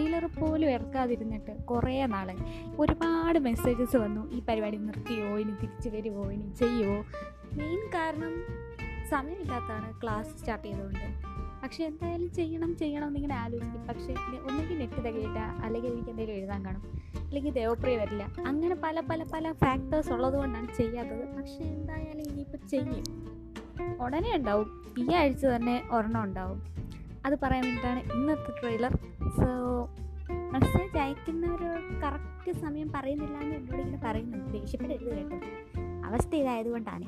ചെയ്യാതിരുന്നിട്ട് കുറേ നാൾ ഒരുപാട് മെസ്സേജസ് വന്നു. ഈ പരിപാടി നിർത്തിയോ? ഇനി തിരിച്ചു വരുമോ ഇനി ചെയ്യുമോ മെയിൻ കാരണം സമയമില്ലാത്തതാണ് ക്ലാസ് സ്റ്റാർട്ട് ചെയ്തുകൊണ്ട് പക്ഷെ എന്തായാലും ചെയ്യണം ചെയ്യണം എന്നിങ്ങനെ ആലോചിക്കും. പക്ഷേ ഒന്നെങ്കിൽ നെറ്റ് തികയില്ല അല്ലെങ്കിൽ എനിക്ക് എന്തെങ്കിലും എഴുതാൻ കാണും. അല്ലെങ്കിൽ ദേവപ്രിയ വരില്ല. അങ്ങനെ പല പല പല ഫാക്ടേഴ്സ് ഉള്ളതുകൊണ്ടാണ് ചെയ്യാത്തത്. പക്ഷേ എന്തായാലും ഇനിയിപ്പോൾ ചെയ്യും. ഉടനെ ഉണ്ടാവും. ഈ ആഴ്ച തന്നെ ഒരെണ്ണം ഉണ്ടാവും. അത് പറയാൻ വേണ്ടിയിട്ടാണ് ഇന്നത്തെ ട്രെയിലർ സോ മെസ്സേജ് അയക്കുന്നവർ കറക്റ്റ് സമയം പറയുന്നില്ല എന്ന് എന്നോട് ഇങ്ങനെ പറയുന്നുണ്ട്. ദേഷ്യപ്പെടരുത് കേട്ടോ. അവസ്ഥ ഇതായതുകൊണ്ടാണ്.